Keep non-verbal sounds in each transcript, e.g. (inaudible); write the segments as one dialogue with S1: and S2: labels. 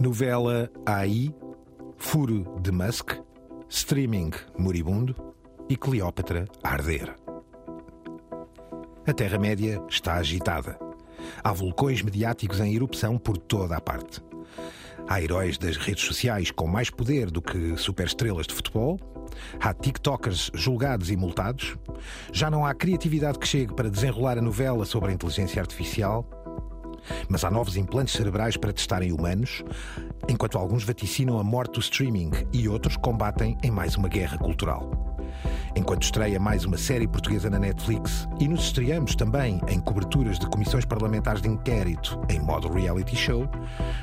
S1: Novela AI, Furo de Musk, Streaming Moribundo e Cleópatra a arder. A Terra-média está agitada. Há vulcões mediáticos em erupção por toda a parte. Há heróis das redes sociais com mais poder do que superestrelas de futebol. Há TikTokers julgados e multados. Já não há criatividade que chegue para desenrolar a novela sobre a inteligência artificial. Mas há novos implantes cerebrais para testarem humanos, enquanto alguns vaticinam a morte do streaming e outros combatem em mais uma guerra cultural enquanto estreia mais uma série portuguesa na Netflix e nos estreamos também em coberturas de comissões parlamentares de inquérito em modo reality show,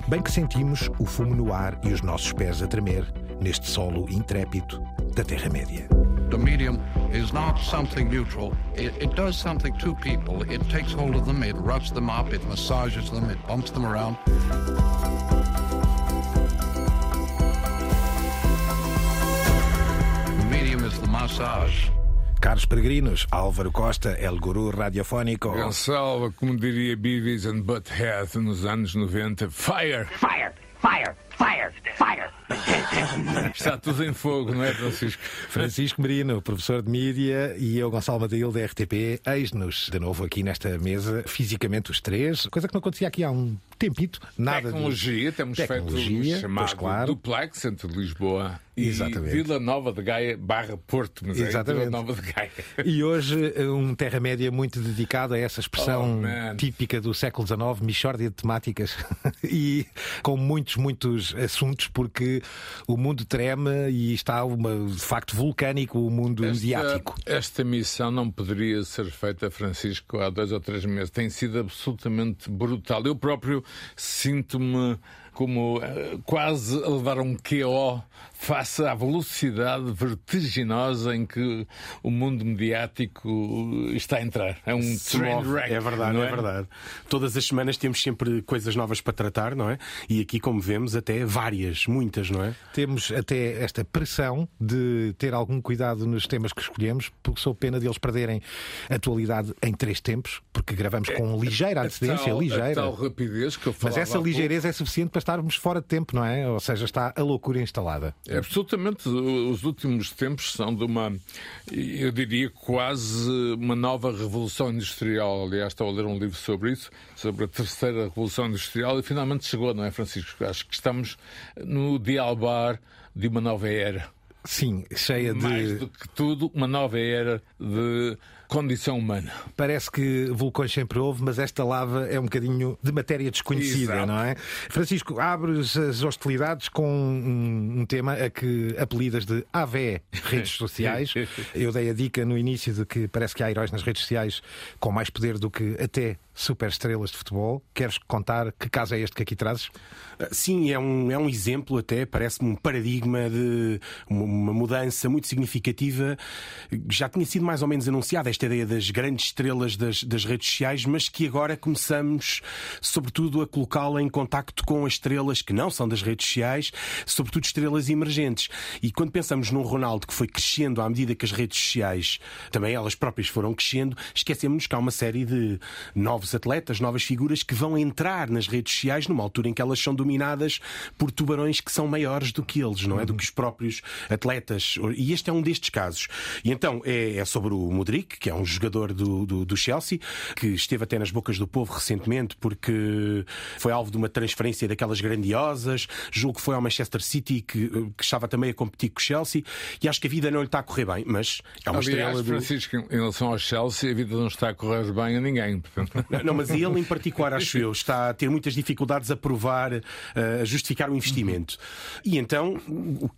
S1: bem que sentimos o fumo no ar e os nossos pés a tremer neste solo intrépido da Terra-média.
S2: The medium is not something neutral. It, it, does something to people. It takes hold of them, it rubs them up, it massages them, it bumps them around. The medium is the massage.
S1: Caros peregrinos, Álvaro Costa, El Guru Radiofónico.
S3: Gonçalo, como diria Beavis and Butthead nos anos 90, fire!
S4: Fire! Fire! Fire! Fire! (laughs)
S3: Está tudo em fogo, não é, Francisco?
S1: Francisco Merino, professor de mídia, e eu, Gonçalo Madail, da RTP, eis-nos de novo aqui nesta mesa, fisicamente os três, coisa que não acontecia aqui há um tempito. Nada
S3: Tecnologia,
S1: de...
S3: temos
S1: Tecnologia,
S3: feito o chamado
S1: claro.
S3: duplex entre Lisboa
S1: Exatamente.
S3: e Vila Nova de Gaia barra Porto, mas
S1: Exatamente.
S3: é Vila Nova de Gaia.
S1: E hoje um Terra-média muito dedicado a essa expressão
S3: Oh,
S1: típica do século XIX, Michórdia de temáticas, (laughs) e com muitos, muitos assuntos, porque o mundo treme e está uma, de facto vulcânico o mundo mediático.
S3: Esta missão não poderia ser feita, Francisco, há dois ou três meses. Tem sido absolutamente brutal. Eu próprio sinto-me como uh, quase a levar um QO face à velocidade vertiginosa em que o mundo mediático está a entrar. É um train wreck.
S5: É verdade,
S3: é?
S5: é? verdade. Todas as semanas temos sempre coisas novas para tratar, não é? E aqui, como vemos, até várias, muitas, não é?
S1: Temos até esta pressão de ter algum cuidado nos temas que escolhemos, porque sou pena de eles perderem atualidade em três tempos, porque gravamos com ligeira antecedência,
S3: a tal,
S1: ligeira.
S3: A tal rapidez que eu
S1: Mas essa ligeireza é suficiente para estarmos fora de tempo, não é? Ou seja, está a loucura instalada.
S3: É, absolutamente. Os últimos tempos são de uma, eu diria, quase uma nova revolução industrial. Aliás, estou a ler um livro sobre isso, sobre a terceira revolução industrial, e finalmente chegou, não é, Francisco? Acho que estamos no dialbar de uma nova era.
S1: Sim, cheia de.
S3: Mais do que tudo, uma nova era de condição humana.
S1: Parece que vulcões sempre houve, mas esta lava é um bocadinho de matéria desconhecida,
S3: Exato.
S1: não é? Francisco, abres as hostilidades com um, um tema a que apelidas de AVE redes (laughs) sociais. Eu dei a dica no início de que parece que há heróis nas redes sociais com mais poder do que até superestrelas de futebol. Queres contar que caso é este que aqui trazes?
S5: Sim, é um, é um exemplo até, parece-me um paradigma de uma, uma mudança muito significativa. Já tinha sido mais ou menos anunciada esta ideia das grandes estrelas das, das redes sociais, mas que agora começamos, sobretudo, a colocá-la em contacto com as estrelas que não são das redes sociais, sobretudo estrelas emergentes. E quando pensamos num Ronaldo que foi crescendo à medida que as redes sociais, também elas próprias foram crescendo, esquecemos que há uma série de novos atletas, novas figuras que vão entrar nas redes sociais numa altura em que elas são dominadas por tubarões que são maiores do que eles, não é? Do que os próprios atletas. E este é um destes casos. E então é, é sobre o Modric, que é um jogador do, do, do, Chelsea, que esteve até nas bocas do povo recentemente porque foi alvo de uma transferência daquelas grandiosas. Julgo que foi ao Manchester City que, que estava também a competir com o Chelsea. E acho que a vida não lhe está a correr bem, mas é uma
S3: Aliás,
S5: estrela do...
S3: Francisco, em relação ao Chelsea, a vida não está a correr bem a ninguém. Portanto... (laughs)
S5: Não, mas ele em particular, acho eu, está a ter muitas dificuldades a provar, a justificar o investimento. E então,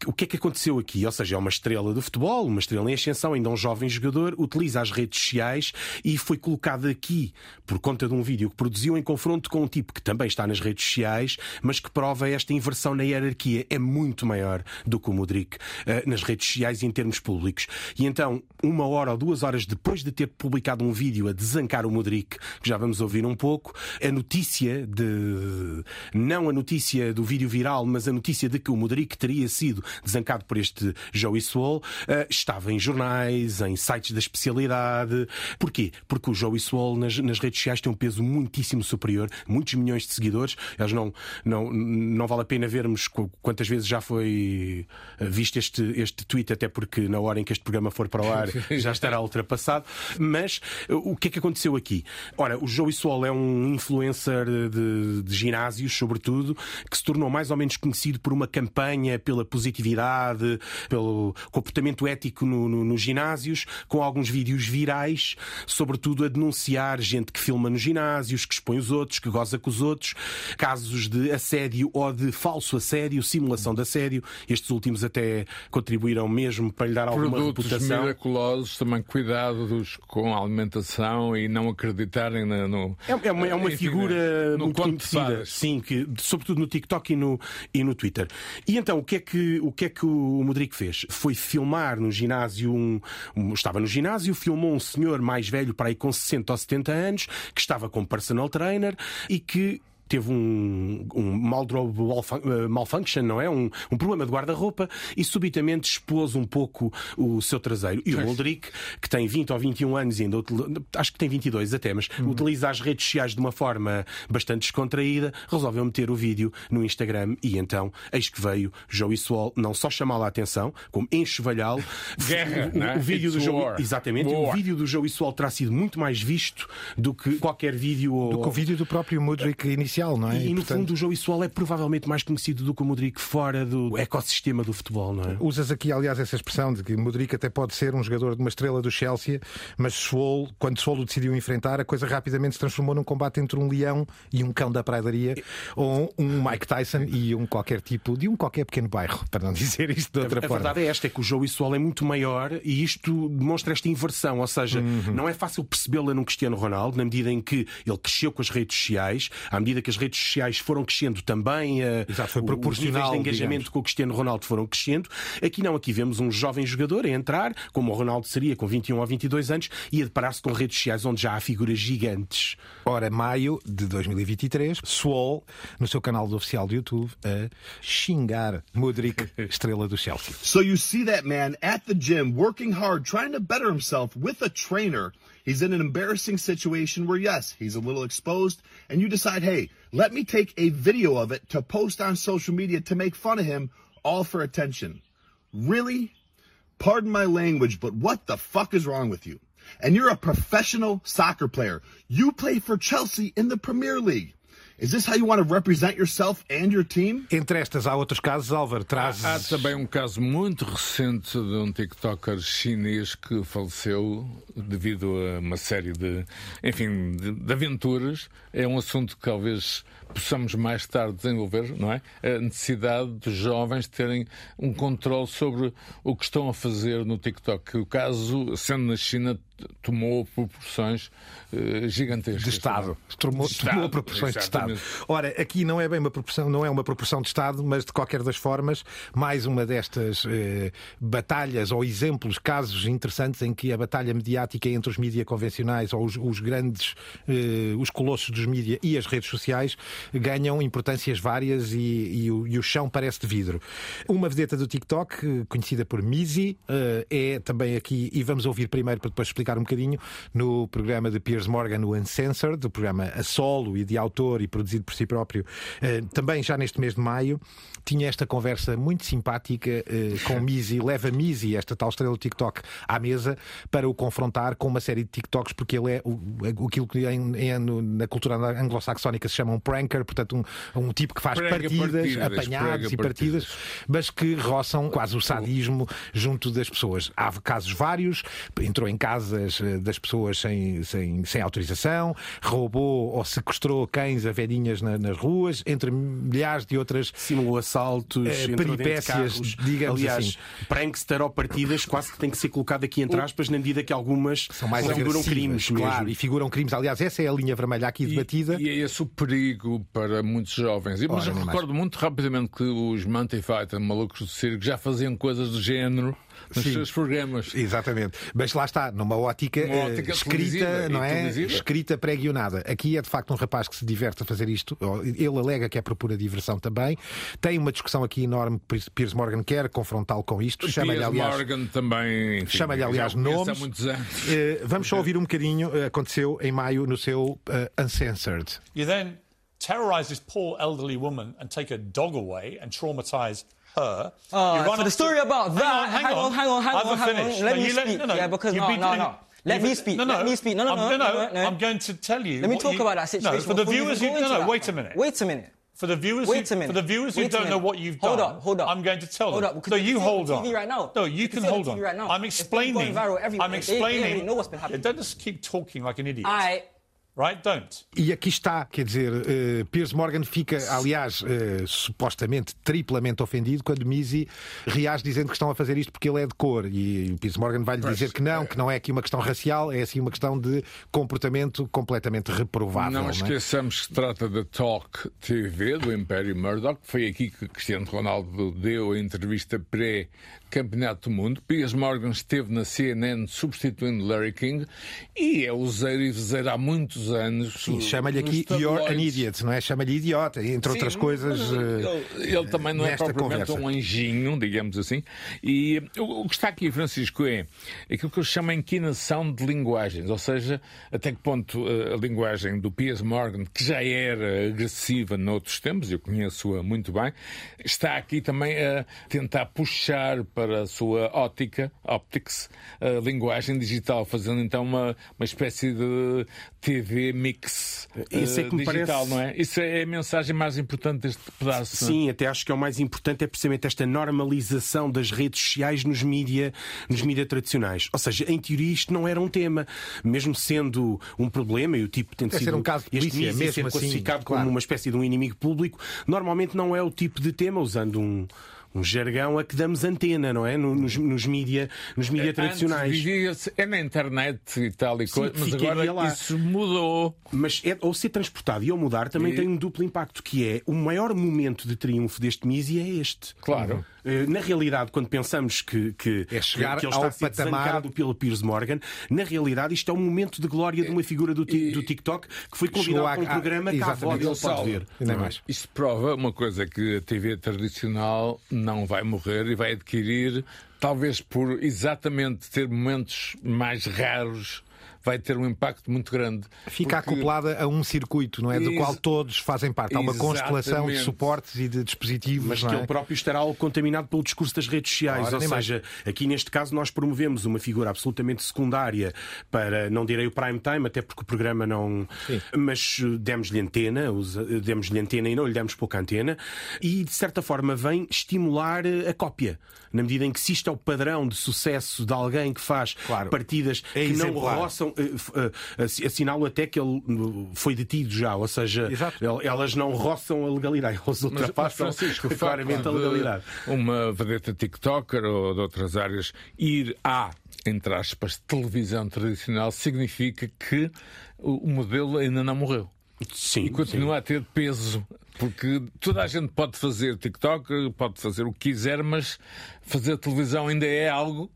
S5: o que é que aconteceu aqui? Ou seja, é uma estrela do futebol, uma estrela em ascensão, ainda um jovem jogador, utiliza as redes sociais e foi colocado aqui por conta de um vídeo que produziu em confronto com um tipo que também está nas redes sociais, mas que prova esta inversão na hierarquia. É muito maior do que o Modric nas redes sociais e em termos públicos. E então, uma hora ou duas horas depois de ter publicado um vídeo a desancar o Modric, que já vamos ouvir um pouco, a notícia de. Não a notícia do vídeo viral, mas a notícia de que o Modric teria sido desancado por este Joey Swall, estava em jornais, em sites da especialidade publicidade. Porquê? Porque o Joey Swall nas, nas redes sociais tem um peso muitíssimo superior, muitos milhões de seguidores. Eles não, não, não vale a pena vermos quantas vezes já foi eh, visto este, este tweet, até porque na hora em que este programa for para o ar (laughs) já estará ultrapassado. Mas eh, o que é que aconteceu aqui? Ora, o Joey Swall é um influencer de, de ginásios, sobretudo, que se tornou mais ou menos conhecido por uma campanha pela positividade, pelo comportamento ético no, no, nos ginásios, com alguns vídeos virais, sobretudo a denunciar gente que filma nos ginásios, que expõe os outros, que goza com os outros, casos de assédio ou de falso assédio, simulação de assédio. Estes últimos até contribuíram mesmo para lhe dar alguma
S3: Produtos
S5: reputação.
S3: miraculosos, também cuidados com a alimentação e não acreditarem na- no.
S5: É, é uma, é uma
S3: enfim,
S5: figura
S3: no
S5: muito conhecida, sim, que, sobretudo no TikTok e no, e no Twitter. E então, o que é que o, que é que o Modric fez? Foi filmar no ginásio, um, um- estava no ginásio, filmou um senhor mais velho, para aí com 60 ou 70 anos, que estava como personal trainer e que teve um, um malfun- eh, malfunction, não é? Um, um problema de guarda-roupa e subitamente expôs um pouco o seu traseiro. E o Aldric, que tem 20 ou 21 anos e ainda, acho que tem 22 até, mas utiliza as redes sociais de uma forma bastante descontraída, resolveu meter o vídeo no Instagram e então, eis que veio Joey Swall não só chamá-lo a atenção, como enxovalhá-lo. (laughs)
S3: Guerra,
S5: o,
S3: é?
S5: o vídeo do
S3: It's
S5: Joey,
S3: war.
S5: exatamente, o
S3: War.
S5: vídeo do Joey Swall terá sido muito mais visto do que qualquer vídeo ou,
S1: Do que o vídeo do próprio Mudrick inicial, não é?
S5: e, no
S1: portanto,
S5: fundo, o Joey Swall é provavelmente mais conhecido do que o Modric fora do ecossistema do futebol, não é?
S1: Usas aqui, aliás, essa expressão de que Modric até pode ser um jogador de uma estrela do Chelsea, mas Swole, quando Swole o decidiu enfrentar, a coisa rapidamente se transformou num combate entre um leão e um cão da pradaria, ou um Mike Tyson e um qualquer tipo, de um qualquer pequeno bairro, para não (laughs) dizer isto de outra
S5: A
S1: forma.
S5: verdade é esta, é que o Joey Swall é muito maior e isto demonstra esta inversão, ou seja,
S1: Uhum.
S5: não é fácil percebê-la no Cristiano Ronaldo, na medida em que ele cresceu com as redes sociais, à medida que as redes sociais foram crescendo também, eh,
S1: Exato, foi
S5: o-
S1: proporcional,
S5: os níveis de engajamento
S1: digamos.
S5: com o Cristiano Ronaldo foram crescendo. Aqui não, aqui vemos um jovem jogador a entrar, como o Ronaldo seria com 21 ou 22 anos, e a deparar-se com redes sociais onde já há figuras gigantes.
S1: Ora, maio de 2023, Swole, no seu canal do oficial do YouTube, a xingar Mudrick, (laughs) estrela do Chelsea.
S6: So you see that man at the gym working hard, trying to better himself with a trainer. He's in an embarrassing situation where, yes, he's a little exposed, and you decide, hey, let me take a video of it to post on social media to make fun of him, all for attention. Really? Pardon my language, but what the fuck is wrong with you? And you're a professional soccer player. You play for Chelsea in the Premier League. Is this how you want to represent yourself and your team?
S1: Entre estas, há outros casos, Álvaro, trazes...
S3: Há também um caso muito recente de um TikToker chinês que faleceu devido a uma série de, enfim, de, de aventuras. É um assunto que talvez possamos mais tarde desenvolver, não é? A necessidade dos jovens terem um controle sobre o que estão a fazer no TikTok. O caso, sendo na China, tomou proporções eh, gigantescas.
S1: de Estado. Tomou,
S3: De Estado,
S1: tomou proporções de Estado.
S3: exatamente.
S1: Ora, aqui não é bem uma proporção, não é uma proporção de Estado, mas de qualquer das formas, mais uma destas eh, batalhas ou exemplos, casos interessantes em que a batalha mediática entre os mídias convencionais ou os, os grandes, eh, os colossos dos mídias e as redes sociais ganham importâncias várias e, e o, e o chão parece de vidro. Uma vedeta do TikTok, conhecida por eh, é também aqui, e vamos ouvir primeiro para depois explicar um bocadinho, no programa de Piers Morgan, o Uncensored, o programa a solo e de autor e produzido por si próprio, eh, também já neste mês de maio, tinha esta conversa muito simpática eh, com Mizzy, (laughs) leva Mizzy, esta tal estrela do TikTok, à mesa para o confrontar com uma série de TikToks, porque ele é o, aquilo que em- em- na cultura anglo-saxónica se chama um pranker, portanto, um, um tipo que faz
S3: Prega
S1: partidas,
S3: partidas,
S1: apanhados e partidas, mas que roçam quase o sadismo junto das pessoas. Há casos vários, entrou em casas das pessoas sem, sem, sem autorização, roubou ou sequestrou cães a velhinhas na- nas ruas, entre milhares de outras
S5: simulou assaltos,
S1: Eh,
S5: de
S1: peripécias,
S5: carros.
S1: digamos
S5: Aliás,
S1: assim.
S5: prankster ou partidas quase que tem que ser colocado aqui entre aspas, na medida que algumas
S1: são mais agressivas,
S5: crimes
S1: claro,
S5: mesmo.
S1: e figuram crimes. Aliás, essa é a linha vermelha aqui debatida.
S3: E, e é esse o perigo para muitos jovens. E, mas
S1: Ora,
S3: eu
S1: nem mais.
S3: recordo muito rapidamente que os Monty Python, malucos do circo, já faziam coisas do género nos
S1: Sim.
S3: seus programas.
S1: Exatamente. Mas lá está, numa ótica,
S3: Uma ótica
S1: eh, escrita, não é? Escrita pré-guionada. Aqui é de facto um rapaz que se diverte a fazer isto. Ele alega que é por pura diversão também. Tem uma discussão aqui enorme que Piers Morgan quer confrontá-lo com isto. Chama-lhe,
S3: Piers
S1: aliás,
S3: Morgan também.
S1: chama-lhe, aliás, nomes.
S3: Há muitos anos.
S1: Eh, vamos só ouvir um bocadinho. eh, Aconteceu em maio no seu eh, Uncensored.
S7: You then terrorize this poor elderly woman and take her dog away and traumatize her.
S8: Uh,
S7: You run
S8: for the story
S7: to-
S8: about that, hang on, hang on, hang on,
S7: haven't
S8: hang on. Let
S7: No,
S8: me
S7: you
S8: speak. Yeah, because no, no, no. Let me speak.
S7: No, no.
S8: Let me speak. No, no, no, no, no, no.
S7: I'm going to tell you.
S8: Let me talk about that situation.
S7: No, for the
S8: you
S7: viewers who
S8: go
S7: no, no. Wait a minute.
S8: Wait a minute.
S7: For the viewers,
S8: Wait a minute.
S7: for the viewers who
S8: Wait
S7: don't know what you've done, Hold
S8: up, hold up.
S7: I'm going to tell
S8: Hold
S7: them.
S8: up, because
S7: no,
S8: you
S7: you
S8: can see it on
S7: hold on.
S8: TV right now.
S7: No, you
S8: You
S7: can
S8: can see it on
S7: hold on.
S8: right now.
S7: I'm
S8: It's going
S7: explaining.
S8: viral everywhere.
S7: I'm
S8: They- they
S7: explaining.
S8: know what's been happening.
S7: Yeah, don't just keep talking like an idiot.
S8: I
S7: Right? Don't.
S1: E aqui está, quer dizer, eh, Piers Morgan fica, aliás, eh, supostamente triplamente ofendido quando Misi reage dizendo que estão a fazer isto porque ele é de cor. E o Piers Morgan vai-lhe dizer que não, que não é aqui uma questão racial, é assim uma questão de comportamento completamente reprovável.
S3: Não
S1: é?
S3: esqueçamos que se trata da Talk TV do Império Murdoch. Foi aqui que Cristiano Ronaldo deu a entrevista pré-Campeonato do Mundo. Piers Morgan esteve na CNN substituindo Larry King e é useiro e vezeiro há muitos anos.
S1: Sim, chama-lhe aqui You're an idiot, não é? Chama-lhe idiota, entre outras
S3: Sim,
S1: coisas.
S3: mas
S1: eh,
S3: Ele, ele também não é propriamente
S1: conversa.
S3: um anjinho, digamos assim. E o, o que está aqui, Francisco, é aquilo que eu chamo a inquinação de linguagens, ou seja, até que ponto eh, a linguagem do Piers Morgan, que já era agressiva noutros tempos, eu conheço-a muito bem, está aqui também a tentar puxar para a sua ótica, optics, a linguagem digital, fazendo então uma, uma espécie de TV mix
S5: Isso é
S3: eh,
S5: que me
S3: digital,
S5: parece-
S3: não é? Isso é a mensagem mais importante deste pedaço. não é?
S5: Sim, até acho que é o mais importante é precisamente esta normalização das redes sociais nos mídia, nos mídia tradicionais. Ou seja, em teoria isto não era um tema, mesmo sendo um problema e o tipo tendo
S1: Deve
S5: sido
S1: ser um caso de polícia, mesmo
S5: ser
S1: assim,
S5: classificado
S1: claro.
S5: como uma espécie de um inimigo público, normalmente não é o tipo de tema usando um um jargão a que damos antena, não é? No- Nos, nos mídia, nos mídia tradicionais.
S3: Antes é na internet e tal e coisa, mas agora
S5: lá.
S3: isso mudou.
S5: Mas é, ao ser transportado e ao mudar também
S3: E-
S5: tem um duplo impacto, que é o maior momento de triunfo deste Misi é este.
S3: Claro.
S5: Eh, Na realidade, quando pensamos que, que,
S1: É chegar
S5: que ele
S1: ao
S5: está a ser
S1: patamar-
S5: pelo Piers Morgan, na realidade isto é um momento de glória de uma figura do, ti- do TikTok que foi convidado
S1: à-
S5: para um programa que a avó dele pode ver.
S1: Ainda mais.
S3: Isto prova uma coisa que a TV tradicional não vai morrer e vai adquirir, talvez por exatamente ter momentos mais raros, vai ter um impacto muito grande.
S1: Fica
S3: Porque-
S1: acoplada a um circuito, não é? Do
S3: Ex-
S1: qual todos fazem parte. Há uma constelação de suportes e de dispositivos.
S5: Mas
S1: não
S5: que
S1: é?
S5: ele próprio estará algo contaminado pelo discurso das redes sociais.
S1: Ora,
S5: Ou
S1: mais.
S5: seja, aqui neste caso nós promovemos uma figura absolutamente secundária para, não direi o prime time, até porque o programa não. Mas eh, demos-lhe antena, demos-lhe antena e não lhe demos pouca antena, e de certa forma vem estimular eh, a cópia. Na medida em que se isto é o padrão de sucesso de alguém que faz
S1: Claro.
S5: partidas
S1: É
S5: que não
S1: exemplar.
S5: roçam, eh, f- eh, assi- assinalo até que ele eh, foi detido já, ou seja,
S1: Exato.
S5: el- elas não roçam a legalidade, (laughs) elas
S3: Mas, mas
S5: ultrapassam
S3: Francisco, o
S5: claramente a legalidade.
S3: de uma vedeta TikToker ou de outras áreas ir à, entre aspas, televisão tradicional significa que o modelo ainda não morreu.
S5: Sim,
S3: E continua a ter peso. Porque toda a gente pode fazer TikTok, pode fazer o que quiser, mas fazer televisão ainda é algo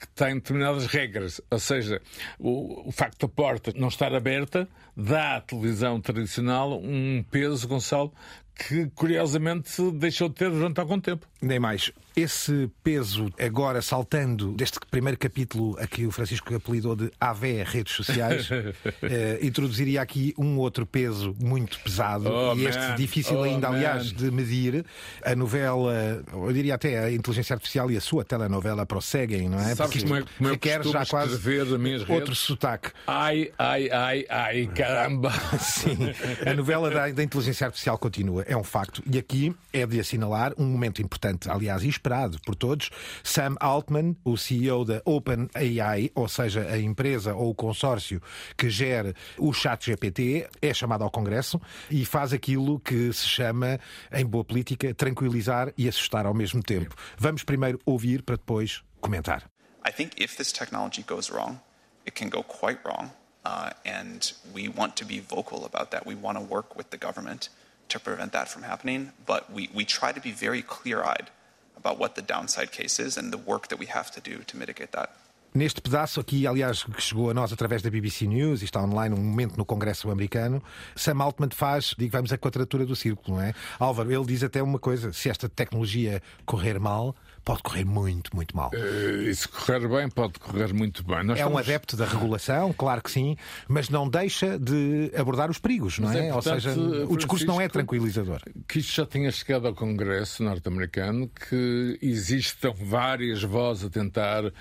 S3: que tem determinadas regras. Ou seja, o, o facto da porta não estar aberta dá à televisão tradicional um peso, Gonçalo, que curiosamente deixou de ter durante algum tempo.
S1: Nem mais. Esse peso, agora saltando deste primeiro capítulo a que o Francisco apelidou de AV Redes Sociais, (laughs) eh, introduziria aqui um outro peso muito pesado
S3: Oh,
S1: e este
S3: man.
S1: difícil
S3: Oh,
S1: ainda, aliás,
S3: man.
S1: de medir. A novela, eu diria até a inteligência artificial e a sua telenovela prosseguem, não é?
S3: Sabes como é- como eu
S1: requer já quase outro
S3: redes?
S1: sotaque.
S3: Ai, ai, ai, ai, caramba! (laughs)
S1: Sim, a novela da, da inteligência artificial continua, é um facto. E aqui é de assinalar um momento importante, aliás, esperado por todos. Sam Altman, o CEO da OpenAI, ou seja, a empresa ou o consórcio que gera o ChatGPT, é chamado ao Congresso e faz aquilo que se chama, em boa política, tranquilizar e assustar ao mesmo tempo. Vamos primeiro ouvir para depois comentar.
S9: I think if this technology goes wrong, it can go quite wrong. Uh, and we want to be vocal about that. We want to work with the government to prevent that from happening. But we, we try to be very clear eyed about what the downside case is and the work that we have to do to mitigate that.
S1: Neste pedaço aqui, aliás, que chegou a nós através da BBC News e está online um momento no Congresso americano, Sam Altman faz, digamos, a quadratura do círculo, não é? Álvaro, ele diz até uma coisa: se esta tecnologia correr mal, pode correr muito, muito mal.
S3: Uh, e se correr bem, pode correr muito bem.
S1: Nós é estamos... um adepto da regulação, claro que sim, mas não deixa de abordar os perigos, não é? é Ou seja, o discurso não é tranquilizador.
S3: Que isto já tinha chegado ao Congresso norte-americano, que existam várias vozes a tentar uh,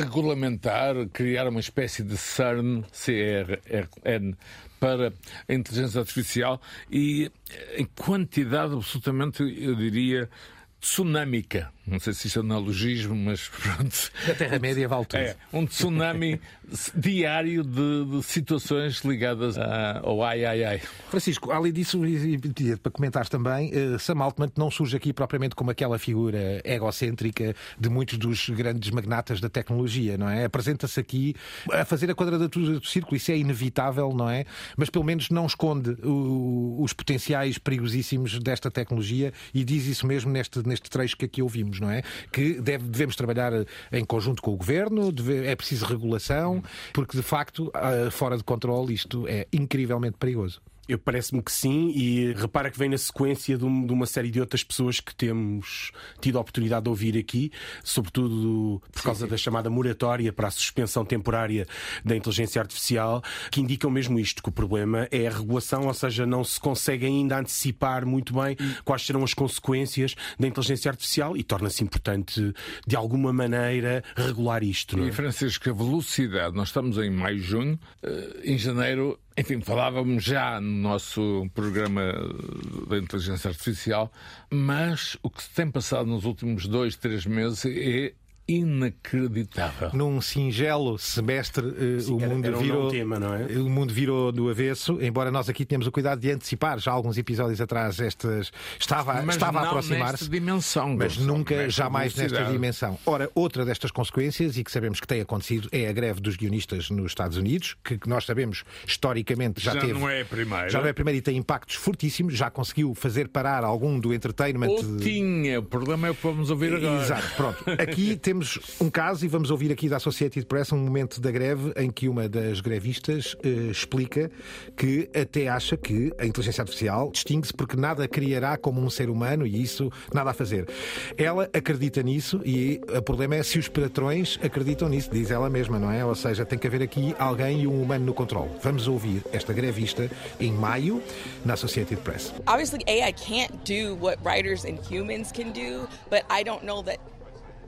S3: regulamentar, criar uma espécie de CERN, CRN, para a inteligência artificial e em quantidade absolutamente, eu diria, tsunâmica. Não sei se isto é analogismo, mas (laughs) pronto.
S1: Da Terra-média vale tudo.
S3: É, um tsunami diário de, de, situações ligadas a, ao ai, ai, ai.
S1: Francisco, além disso, para comentares também, uh, Sam Altman não surge aqui propriamente como aquela figura egocêntrica de muitos dos grandes magnatas da tecnologia, não é? Apresenta-se aqui a fazer a quadratura do círculo, isso é inevitável, não é? Mas pelo menos não esconde os potenciais perigosíssimos desta tecnologia e diz isso mesmo neste, neste trecho que aqui ouvimos, não é? Que deve, devemos trabalhar em conjunto com o governo, deve, é preciso regulação, porque de facto, ah, fora de controle, isto é incrivelmente perigoso.
S5: Eu parece-me que sim, e repara que vem na sequência de, uma série de outras pessoas que temos tido a oportunidade de ouvir aqui, sobretudo por causa da chamada moratória para a suspensão temporária da inteligência artificial, que indicam mesmo isto: que o problema é a regulação, ou seja, não se consegue ainda antecipar muito bem quais serão as consequências da inteligência artificial e torna-se importante, de alguma maneira, regular isto. Não é?
S3: E Francisco, a velocidade, nós estamos em maio, junho, eh, em janeiro enfim, falávamos já no nosso programa da inteligência artificial, mas o que se tem passado nos últimos dois, três meses é inacreditável.
S1: Num singelo semestre, uh, Sim, o mundo
S5: era, era
S1: virou
S5: um tema, não é?
S1: O mundo virou do avesso, embora nós aqui tenhamos o cuidado de antecipar já alguns episódios atrás estas estava
S3: mas
S1: estava a aproximar-se,
S3: dimensão,
S1: mas nunca jamais nesta dimensão. Ora, outra destas consequências e que sabemos que tem acontecido é a greve dos guionistas nos Estados Unidos, que, que nós sabemos historicamente já,
S3: já
S1: teve
S3: não é a primeira.
S1: Já não é a primeira e tem impactos fortíssimos, já conseguiu fazer parar algum do entertainment.
S3: Ou tinha, o problema é o que vamos ouvir agora.
S1: Exato, pronto. Aqui temos (laughs) temos um caso e vamos ouvir aqui da Associated Press um momento da greve em que uma das grevistas uh, explica que até acha que a inteligência artificial distingue-se porque nada criará como um ser humano e isso nada a fazer. Ela acredita nisso e o problema é se os patrões acreditam nisso, diz ela mesma, não é? Ou seja, tem que haver aqui alguém e um humano no controle. Vamos ouvir esta grevista em maio na Associated Press.
S10: Obviously AI can't do what writers and humans can do, but I don't know that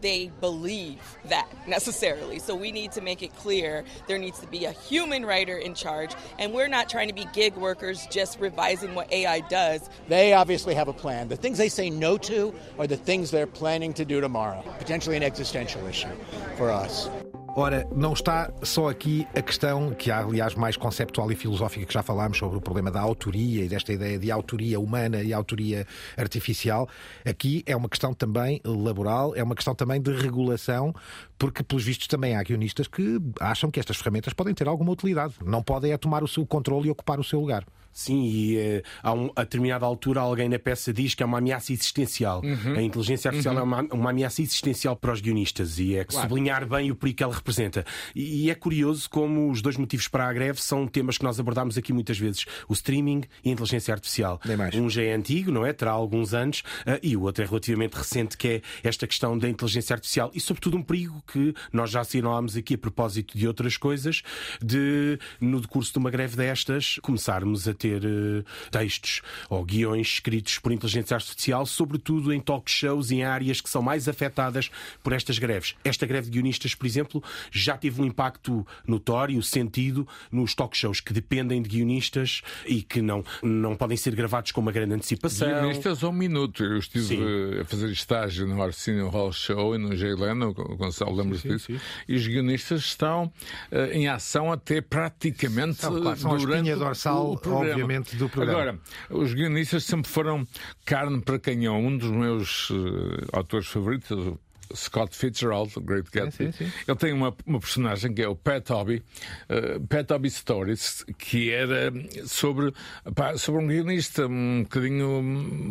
S10: they believe that necessarily. So we need to make it clear there needs to be a human writer in charge, and we're not trying to be gig workers just revising what AI does.
S11: They obviously have a plan. The things they say no to are the things they're planning to do tomorrow, potentially an existential issue for us.
S1: Ora, não está só aqui a questão, que há aliás mais conceptual e filosófica, que já falámos sobre o problema da autoria e desta ideia de autoria humana e autoria artificial. Aqui é uma questão também laboral, é uma questão também de regulação, porque, pelos vistos, também há guionistas que acham que estas ferramentas podem ter alguma utilidade. Não podem é tomar o seu controle e ocupar o seu lugar.
S5: Sim, e uh, a, um, a determinada altura alguém na peça diz que é uma ameaça existencial. Uhum. A inteligência artificial uhum. é uma, uma, ameaça existencial para os guionistas e é claro. sublinhar bem o perigo que ela representa. E, e, é curioso como os dois motivos para a greve são temas que nós abordámos aqui muitas vezes: o streaming e a inteligência artificial. Um já é antigo, não é? Terá alguns anos, uh, e o outro é relativamente recente, que é esta questão da inteligência artificial e, sobretudo, um perigo que nós já assinalámos aqui a propósito de outras coisas, de no decurso de uma greve destas começarmos a ter uh, textos ou guiões escritos por inteligência artificial, sobretudo em talk shows em áreas que são mais afetadas por estas greves. Esta greve de guionistas, por exemplo, já teve um impacto notório, sentido, nos talk shows que dependem de guionistas e que não, não podem ser gravados com uma grande antecipação.
S3: Guionistas um minuto. Eu estive sim. a fazer estágio no Arsenio Hall Show e no Jaileno, o Gonçalo lembra-se disso, sim. e os guionistas estão uh, em ação até praticamente
S1: são, claro, são durante a dorsal, o obviamente, do programa.
S3: Agora, os guionistas sempre foram carne para canhão. Um dos meus uh, autores favoritos, Scott Fitzgerald, o Great Gatsby. Sim, sim, sim. Ele tem uma, uma personagem que é o Pet Hobby, uh, Pet Hobby Stories, que era sobre, pá, sobre um guionista um bocadinho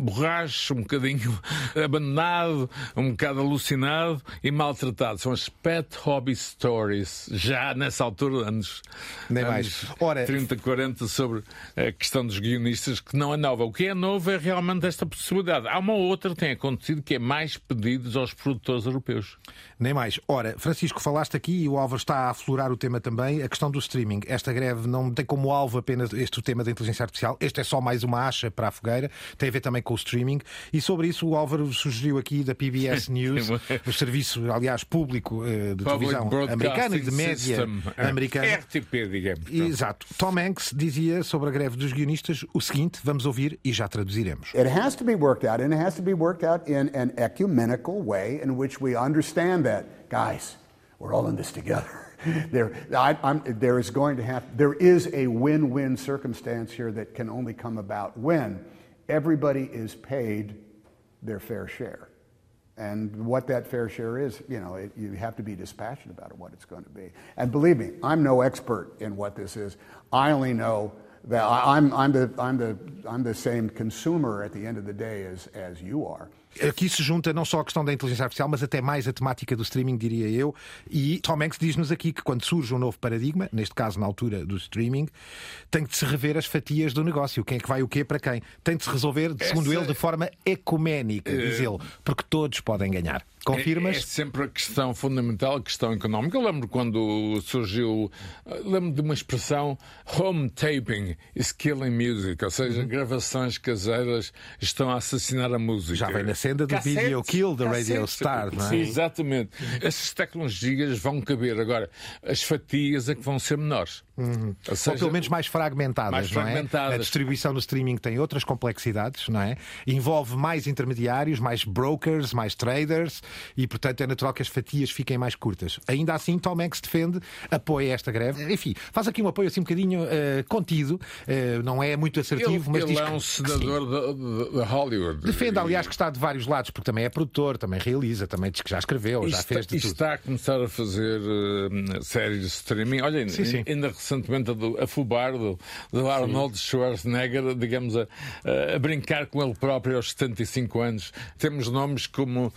S3: borracho, um bocadinho (laughs) abandonado, um bocado alucinado e maltratado. São as Pet Hobby Stories, já nessa altura, anos,
S1: Nem anos mais. Ora,
S3: 30, 40, sobre a questão dos guionistas, que não é nova. O que é novo é realmente esta possibilidade. Há uma outra que tem acontecido que é mais pedidos aos produtores europeus.
S1: Nem mais. Ora, Francisco, falaste aqui e o Álvaro está a aflorar o tema também, a questão do streaming. Esta greve não tem como alvo apenas este tema da inteligência artificial. Este é só mais uma acha para a fogueira. Tem a ver também com o streaming. E sobre isso o Álvaro sugeriu aqui da PBS (laughs) News, o serviço, aliás, público uh, de televisão americano e de média americana.
S3: RTP, digamos.
S1: Exato. Tom Hanks dizia sobre a greve dos guionistas o seguinte, vamos ouvir e já traduziremos.
S12: It has to be worked out and it has to be worked out in an ecumenical way in which we understand that, guys, we're all in this together. (laughs) there, I, there is going to have, there is a win-win circumstance here that can only come about when everybody is paid their fair share. And what that fair share is, you know, it, you have to be dispassionate about it, what it's going to be. And believe me, I'm no expert in what this is. I only know that I'm, I'm, the, I'm, the, I'm the same consumer at the end of the day as, as you are.
S1: Aqui se junta não só a questão da inteligência artificial, mas até mais a temática do streaming, diria eu. E Tom Hanks diz-nos aqui que quando surge um novo paradigma, neste caso na altura do streaming, tem de se rever as fatias do negócio. Quem é que vai o quê para quem? Tem de se resolver, segundo Essa... ele, de forma ecuménica, diz ele, porque todos podem ganhar. Confirmas?
S3: É, é, sempre a questão fundamental, a questão económica. Eu lembro quando surgiu, lembro de uma expressão home taping is killing music, ou seja, uhum. gravações caseiras estão a assassinar a música.
S1: Já vem na senda do Cassete, Video Kill da Radio Star, não é?
S3: Sim, exatamente. Essas tecnologias vão caber. Agora, as fatias é que vão ser menores.
S1: Uhum. Ou, seja, Ou, pelo menos mais fragmentadas, mais não fragmentadas. é? A distribuição no streaming tem outras complexidades, não é? Envolve mais intermediários, mais brokers, mais traders e, portanto, é natural que as fatias fiquem mais curtas. Ainda assim, Tom Hanks defende, apoia esta greve. Enfim, faz aqui um apoio assim um bocadinho uh, contido, uh, não é muito assertivo,
S3: ele,
S1: mas
S3: ele
S1: diz
S3: é um senador de, de, Hollywood.
S1: Defende, aliás, que está de vários lados, porque também é produtor, também realiza, também diz que já escreveu, já fez de tudo.
S3: está a começar a fazer uh, séries de streaming. Olha, sim, sim. ainda recentemente a, a fubar do, do Arnold. Schwarzenegger, digamos, a, a, brincar com ele próprio aos 75 anos. Temos nomes como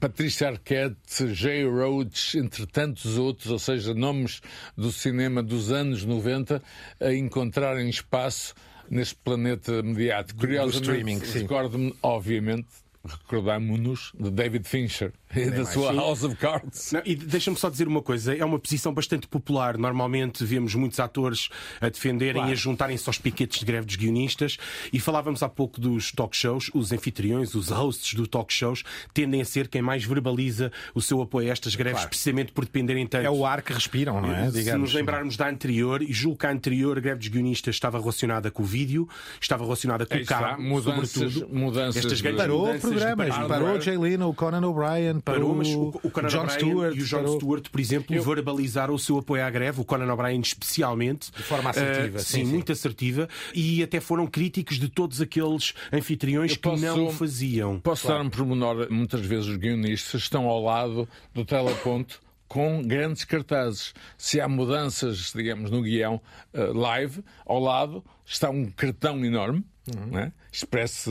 S3: Patrícia Arquette, Jay Roach, entre tantos outros, ou seja, nomes do cinema dos anos 90, a encontrarem espaço neste planeta mediático. Curiosamente, recordo-me, obviamente, recordamos-nos de David Fincher e da sua sim. House of Cards.
S5: Não, e deixa-me só dizer uma coisa: é uma posição bastante popular. Normalmente vemos muitos atores a defenderem claro. e a juntarem-se aos piquetes de greve dos guionistas. E falávamos há pouco dos talk shows. Os anfitriões, os hosts do talk shows, tendem a ser quem mais verbaliza o seu apoio a estas greves, claro. precisamente por dependerem tanto.
S1: É o ar que respiram, não é?
S5: Se nos lembrarmos da anterior, e julgo que a anterior greve dos guionistas estava relacionada com o vídeo, estava relacionada com o cabo,
S3: mudanças,
S5: sobretudo.
S3: Mudanças
S5: estas
S3: grandes
S1: Parou mudanças programas, parou Jay Leno, o Conan O'Brien, parou, mas o, o Conan John Stewart
S5: e o John parou... Stewart, por exemplo, eu... verbalizaram o seu apoio à greve, o Conan O'Brien especialmente.
S1: De forma assertiva.
S5: Uh, sim, sim, muito assertiva. E até foram críticos de todos aqueles anfitriões eu que posso, não o faziam.
S3: Posso claro. dar um pormenor? Muitas vezes os guionistas estão ao lado do teleponto com grandes cartazes. Se há mudanças, digamos, no guião uh, live, ao lado está um cartão enorme Uhum. Né? Expresse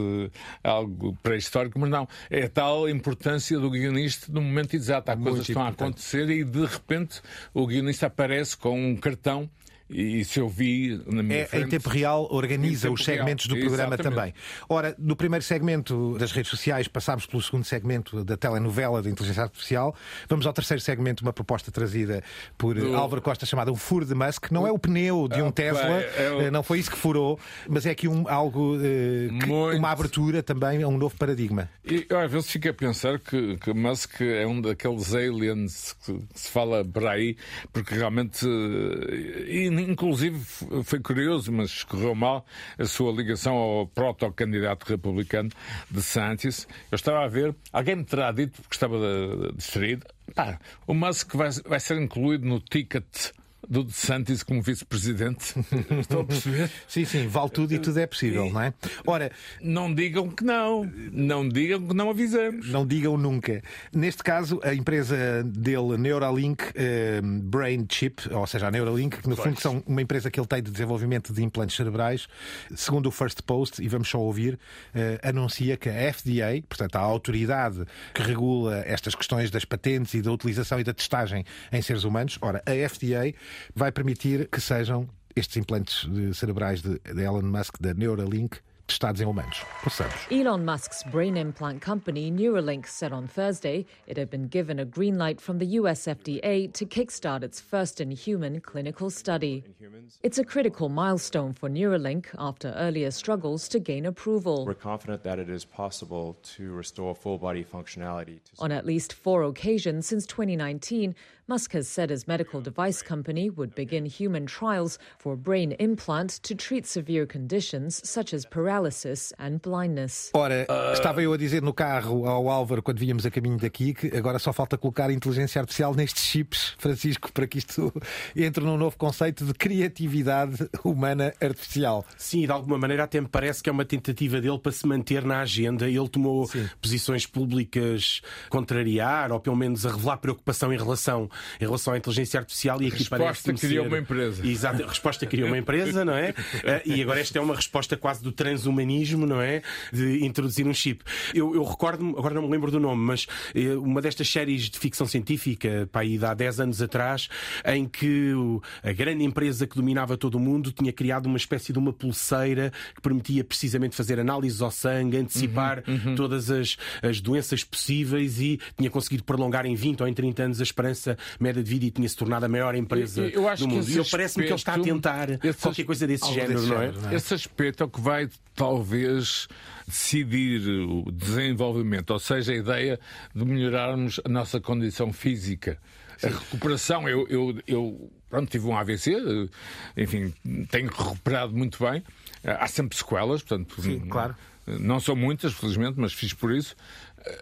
S3: algo pré-histórico, mas não. É a tal importância do guionista no momento exato. Há Muito coisas que estão a acontecer e de repente o guionista aparece com um cartão e isso eu vi na minha
S1: é,
S3: frente.
S1: Em tempo real organiza tempo os segmentos real. do programa Exatamente. também. Ora, no primeiro segmento das redes sociais passámos pelo segundo segmento da telenovela de inteligência artificial. Vamos ao terceiro segmento, uma proposta trazida por do... Álvaro Costa chamada O Furo de Musk. Não é o pneu de um ah, Tesla, é o... Eh, não foi isso que furou, mas é aqui um, algo, uh, que, uma abertura também a um novo paradigma.
S3: E eu às vezes fico a pensar que, que Musk é um daqueles aliens que, se fala por aí, porque realmente. Uh, inclusive foi curioso, mas escorreu mal a sua ligação ao proto-candidato republicano de Santis. Eu estava a ver, alguém me terá dito, porque estava distraído, pá, o Musk vai, vai ser incluído no ticket do DeSantis como vice-presidente. (laughs) Estou a perceber?
S1: Sim, sim, vale tudo e tudo é possível, não é?
S3: Ora, não digam que não. Não digam que não avisamos.
S1: Não digam nunca. Neste caso, a empresa dele, Neuralink eh, Brain Chip, ou seja, a Neuralink, que no fundo são uma empresa que ele tem de desenvolvimento de implantes cerebrais, segundo o First Post, e vamos só ouvir, eh, anuncia que a FDA, portanto a autoridade que regula estas questões das patentes e da utilização e da testagem em seres humanos, ora, a FDA vai permitir que sejam estes implantes cerebrais de, de Elon Musk, da Neuralink, testados em humanos. Possamos.
S13: Elon Musk's brain implant company Neuralink said on Thursday it had been given a green light from the US FDA to kickstart its first in human clinical study. It's a critical milestone for Neuralink after earlier struggles to gain approval.
S14: We're confident that it is possible to restore full body functionality. To...
S13: On at least four occasions since 2019, Musk has said his medical device company would begin human trials for a brain implant to treat severe conditions such as paralysis and blindness.
S1: Ora, estava eu a dizer no carro ao Álvaro quando víamos a caminho daqui que agora só falta colocar inteligência artificial nestes chips, Francisco, para que isto (laughs) entre num novo conceito de criatividade humana artificial.
S5: Sim, de alguma maneira até me parece que é uma tentativa dele para se manter na agenda. Ele tomou Sim. posições públicas contrariar ou pelo menos a revelar preocupação em relação em relação à inteligência artificial e aqui
S3: resposta
S5: parece
S3: criou ser... uma empresa.
S5: Exato, a resposta criou uma empresa, não é? (laughs) Eh, e agora esta é uma resposta quase do transhumanismo, não é? De introduzir um chip. Eu, eu recordo-me, agora não me lembro do nome, mas eh, uma destas séries de ficção científica, para aí há 10 anos atrás, em que a grande empresa que dominava todo o mundo tinha criado uma espécie de uma pulseira que permitia precisamente fazer análises ao sangue, antecipar uhum, uhum. todas as, as doenças possíveis e tinha conseguido prolongar em 20 ou em 30 anos a esperança média de vida e tinha se tornado a maior empresa eu, eu do mundo. E parece-me que ele está a tentar qualquer coisa desse género, desse
S3: não,
S5: é? não
S3: é? Esse aspecto é o que vai talvez decidir o desenvolvimento, ou seja, a ideia de melhorarmos a nossa condição física. A recuperação, eu, eu, eu pronto, tive um AVC, enfim, tenho recuperado muito bem. Há sempre sequelas, portanto,
S1: Sim, claro.
S3: não são muitas, felizmente, mas fiz por isso.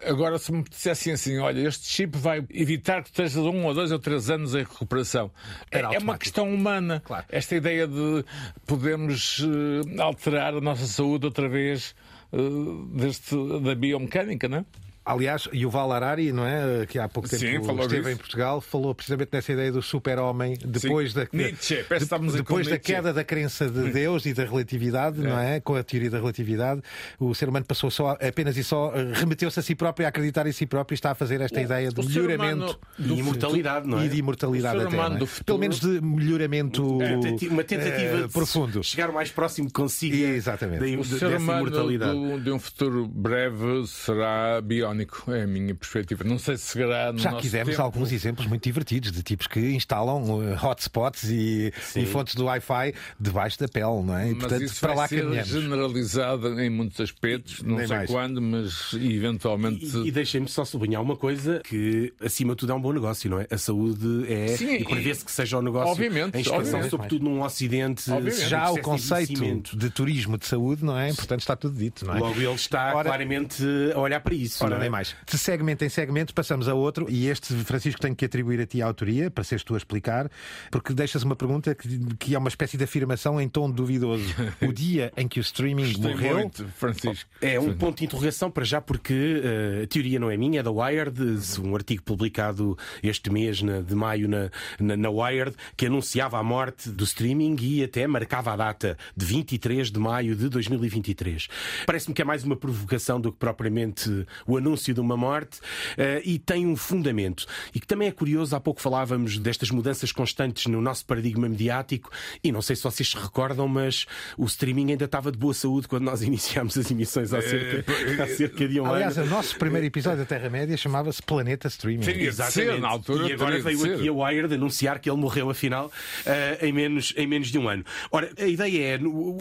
S3: Agora, se me dissessem assim, olha, este chip vai evitar que estejas um ou dois ou três anos em recuperação. é uma questão humana. Claro. Esta ideia de podermos uh, alterar a nossa saúde outra vez uh, deste, da biomecânica, não é?
S1: Aliás, Yuval Harari, não é? Que há pouco tempo Sim, esteve disso. em Portugal, falou precisamente nessa ideia do super-homem depois, da,
S3: Nietzsche,
S1: de, depois da queda da crença de Deus e da relatividade, é. não é? Com a teoria da relatividade, o ser humano passou só apenas e só remeteu-se a si próprio a acreditar em si próprio e está a fazer esta o, ideia de melhoramento
S5: de imortalidade, não é?
S1: E de imortalidade até, é? Pelo menos de melhoramento é,
S5: uma tentativa
S1: uh, profundo.
S5: chegar o mais próximo que consiga
S1: Exatamente.
S3: Da, o ser humano do, de um futuro breve será biónico é a minha perspectiva. Não sei se será no
S1: Já quisemos
S3: tempo.
S1: alguns exemplos muito divertidos de tipos que instalam uh, hotspots e, e fontes do Wi-Fi debaixo da pele, não é?
S3: E, mas portanto, isso para lá ser caminhamos. generalizado em muitos aspectos, não Nem sei mais. quando, mas eventualmente.
S5: E, e deixem-me só sublinhar uma coisa que, acima de tudo, é um bom negócio, não é? A saúde é. Sim, e prevê-se que seja um negócio
S3: obviamente,
S5: em expansão, sobretudo num Ocidente.
S1: Já o conceito de, de, turismo de saúde, não é? Portanto, está tudo dito, não é?
S5: Logo ele está Ora, claramente a olhar para isso.
S1: Ora? Nem mais. De segmento em segmento, passamos a outro, e este, Francisco, tenho que atribuir a ti a autoria, para seres tu a explicar, porque deixas uma pergunta que, que é uma espécie de afirmação em tom duvidoso. (laughs) O dia em que o streaming
S3: Gostei
S1: morreu.
S3: Muito, Francisco.
S5: É um ponto de interrogação para já, porque uh, a teoria não é minha, é da Wired, um artigo publicado este mês, na, de maio, na, na, na Wired, que anunciava a morte do streaming e até marcava a data de 23 de maio de 2023. Parece-me que é mais uma provocação do que propriamente o anúncio de uma morte uh, e tem um fundamento. E que também é curioso, há pouco falávamos destas mudanças constantes no nosso paradigma mediático e não sei se vocês se recordam, mas o streaming ainda estava de boa saúde quando nós (laughs) iniciámos as emissões há cerca, há cerca de um
S1: Aliás,
S5: ano.
S1: o nosso primeiro episódio da Terra-média chamava-se Planeta Streaming.
S3: Sim, Exatamente. na altura,
S5: e agora veio aqui a Wired anunciar que ele morreu afinal uh, em, menos, em menos de um ano. Ora, a ideia é,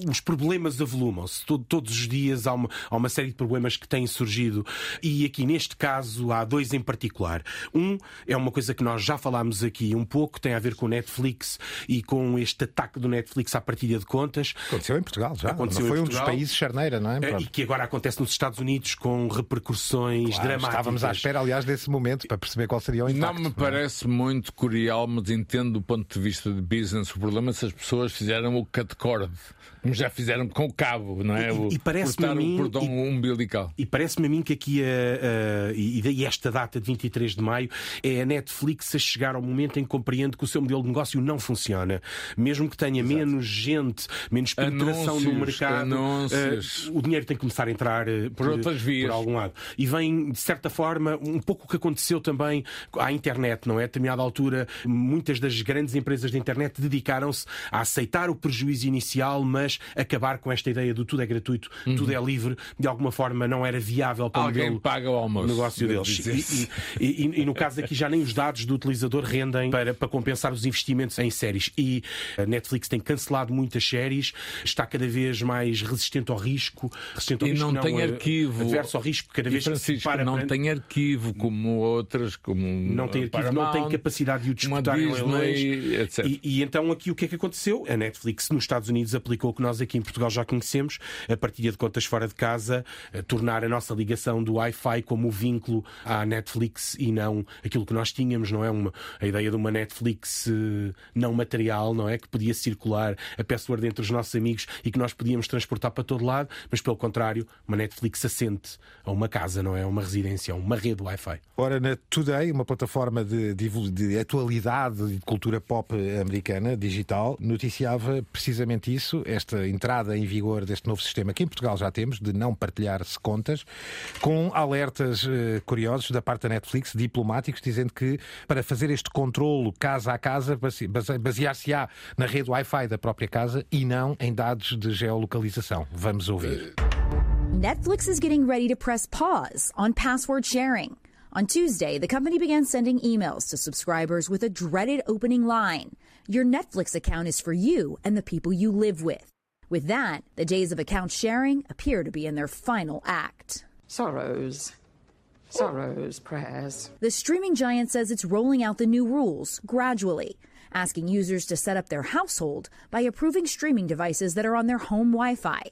S5: os problemas avolumam-se. Todo, todos os dias há uma, há uma série de problemas que têm surgido e E aqui neste caso há dois em particular. Um é uma coisa que nós já falámos aqui um pouco, tem a ver com o Netflix e com este ataque do Netflix à partilha de contas.
S1: Aconteceu em Portugal já.
S5: Aconteceu
S1: não foi
S5: em
S1: um
S5: Portugal.
S1: dos países charneira, não é?
S5: E que agora acontece nos Estados Unidos com repercussões
S1: Claro,
S5: dramáticas.
S1: Estávamos à espera, aliás, desse momento para perceber qual seria o impacto.
S3: Não me parece muito curial, mas entendo do ponto de vista de business o problema se as pessoas fizeram o cut cord, como já fizeram com o cabo, não é?
S5: E- e parece-me a mim-
S3: o cordão
S5: e-
S3: umbilical.
S5: E parece-me a mim que aqui, a, a- e daí esta data de 23 de maio, é a Netflix a chegar ao momento em que compreende que o seu modelo de negócio não funciona. Mesmo que tenha menos gente, menos penetração no
S3: Anúncios,
S5: mercado,
S3: anúncios.
S5: eh, o dinheiro tem que começar a entrar eh,
S3: Por outras vias.
S5: por algum lado. E vem, de certa forma, um pouco o que aconteceu também à internet, não é? A determinada altura, muitas das grandes empresas da internet dedicaram-se a aceitar o prejuízo inicial, mas acabar com esta ideia do tudo é gratuito, tudo é livre, de alguma forma não era viável para
S3: Uhum. Alguém
S5: o modelo
S3: paga o almoço,
S5: negócio deles.
S3: dizer.
S5: E, e- e- e no caso aqui já nem os dados do utilizador rendem para, para compensar os investimentos em séries. E a Netflix tem cancelado muitas séries, está cada vez mais resistente ao risco, resistente ao
S3: E
S5: risco
S3: não tem
S5: eh,
S3: arquivo.
S5: adverso ao risco, cada vez
S3: Francisco,
S5: para
S3: não tem arquivo como outras, como
S5: não tem arquivo, não tem
S3: Paramount,
S5: capacidade de o disputar em leilões. E, e então aqui o que é que aconteceu? A Netflix nos Estados Unidos aplicou o que nós aqui em Portugal já conhecemos, a partilha de contas fora de casa, a tornar a nossa ligação do Wi-Fi como vínculo à Netflix e não aquilo que nós tínhamos, não é? Uma, a ideia de uma Netflix eh, não material, não é? Que podia circular a password entre os nossos amigos e que nós podíamos transportar para todo lado, mas pelo contrário, uma Netflix assente a uma casa, não é? Uma residência, uma rede Wi-Fi.
S1: Ora, na Today, uma plataforma de, de, de atualidade de cultura pop americana, digital, noticiava precisamente isso, esta entrada em vigor deste novo sistema que em Portugal já temos, de não partilhar-se contas, com alertas eh, curiosos da parte da Netflix, diplomáticos, dizendo que para fazer este controlo casa a casa, base- base- basear-se-á na rede Wi-Fi da própria casa e não em dados de geolocalização. Vamos ouvir.
S15: Netflix is getting ready to press pause on password sharing. On Tuesday, the company began sending emails to subscribers with a dreaded opening line Your Netflix account is for you and the people you live with. With that, the days of account sharing appear to be in their final act.
S16: Sorrows. Sorrows, prayers.
S15: The streaming giant says it's rolling out the new rules gradually, asking users to set up their household by approving streaming devices that are on their home Wi Fi.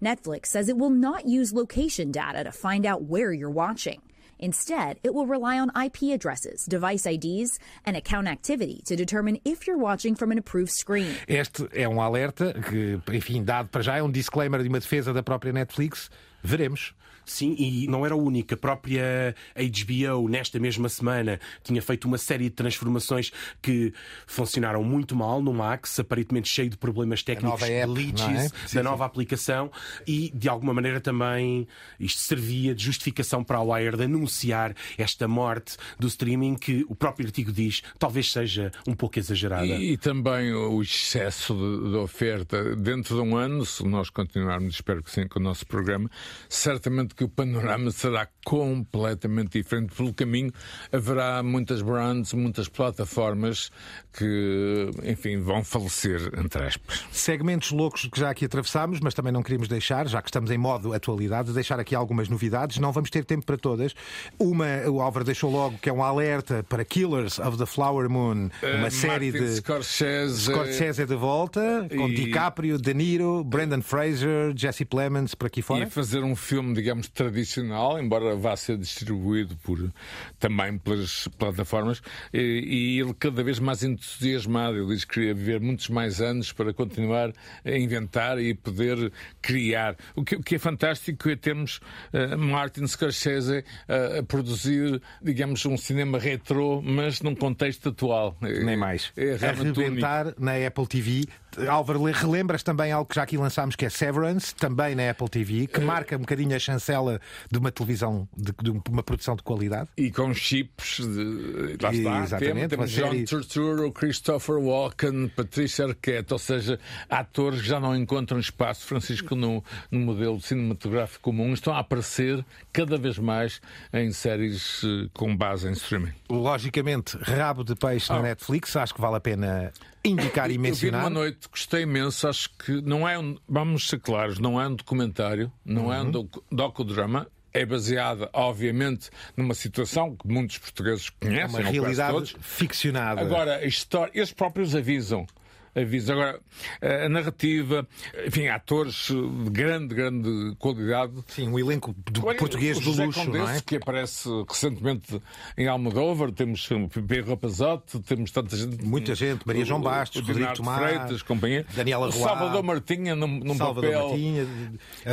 S15: Netflix says it will not use location data to find out where you're watching. Instead, it will rely on IP addresses, device IDs, and account activity to determine if you're watching from an approved screen.
S1: Este é um alerta que, enfim, dado para já, é um disclaimer de uma defesa da própria Netflix. Veremos.
S5: Sim, e não era o único. A própria HBO, nesta mesma semana, tinha feito uma série de transformações que funcionaram muito mal no Max, aparentemente cheio de problemas técnicos,
S1: app,
S5: glitches
S1: não é?
S5: da
S1: Sim,
S5: nova aplicação e, de alguma maneira, também isto servia de justificação para a Wire de anunciar esta morte do streaming que o próprio artigo diz talvez seja um pouco exagerada.
S3: E, e também o excesso de, de oferta. Dentro de um ano, se nós continuarmos, espero que sim, com o nosso programa, certamente que o panorama será completamente diferente. Pelo caminho, haverá muitas brands, muitas plataformas que, enfim, vão falecer, entre aspas.
S1: Segmentos loucos que já aqui atravessámos, mas também não queríamos deixar, já que estamos em modo atualidade, deixar aqui algumas novidades. Não vamos ter tempo para todas. Uma, o Álvaro deixou logo, que é um alerta para Killers of the Flower Moon, uma
S3: Eh,
S1: série
S3: Martin
S1: de.
S3: Scorsese.
S1: Scorsese de volta, com
S3: E-
S1: DiCaprio, De Niro, Brendan Fraser, Jesse Plemons, por aqui
S3: E
S1: fora.
S3: a fazer um filme, digamos, tradicional, embora vá ser distribuído por, também pelas plataformas, e, e ele cada vez mais entusiasmado. Ele diz que queria viver muitos mais anos para continuar a inventar e poder criar. O que, o que é fantástico é termos eh, Martin Scorsese eh, a produzir, digamos, um cinema retrô, mas num contexto atual.
S1: Nem mais.
S3: É único.
S1: Arrebentar na Apple TV. Álvaro, le- relembras também algo que já aqui lançámos, que é Severance, também na Apple TV, que marca um bocadinho a chancela de uma televisão, de, de uma produção de qualidade.
S3: E com chips, de, lá está,
S1: Exatamente,
S3: temos,
S1: série-
S3: John Turturro, Christopher Walken, Patricia Arquette, ou seja, atores que já não encontram espaço, Francisco, no, no modelo cinematográfico comum, estão a aparecer cada vez mais em séries eh, com base em streaming.
S1: Logicamente, rabo de peixe na
S3: Ah.
S1: Netflix, acho que vale a pena indicar e
S3: Eu vi
S1: mencionar.
S3: uma noite, gostei imenso, acho que não é um, vamos ser claros, não é um documentário, não é um
S1: Uhum.
S3: docudrama, é baseada, obviamente, numa situação que muitos portugueses conhecem.
S1: Uma realidade ficcionada.
S3: Agora, a história, eles próprios avisam aviso. Agora, a narrativa, enfim, atores de grande, grande qualidade.
S1: Sim, um elenco do Olha, português do luxo,
S3: Condesse,
S1: não é?
S3: que aparece recentemente em Almodóvar, temos Pedro Rapazote, temos tanta gente.
S1: Muita gente, Maria João Bastos, Rodrigo Tomás,
S3: Freitas, companhia.
S1: Daniela Roa,
S3: Salvador Martinha num, num
S1: Salvador
S3: papel.
S1: Martinha,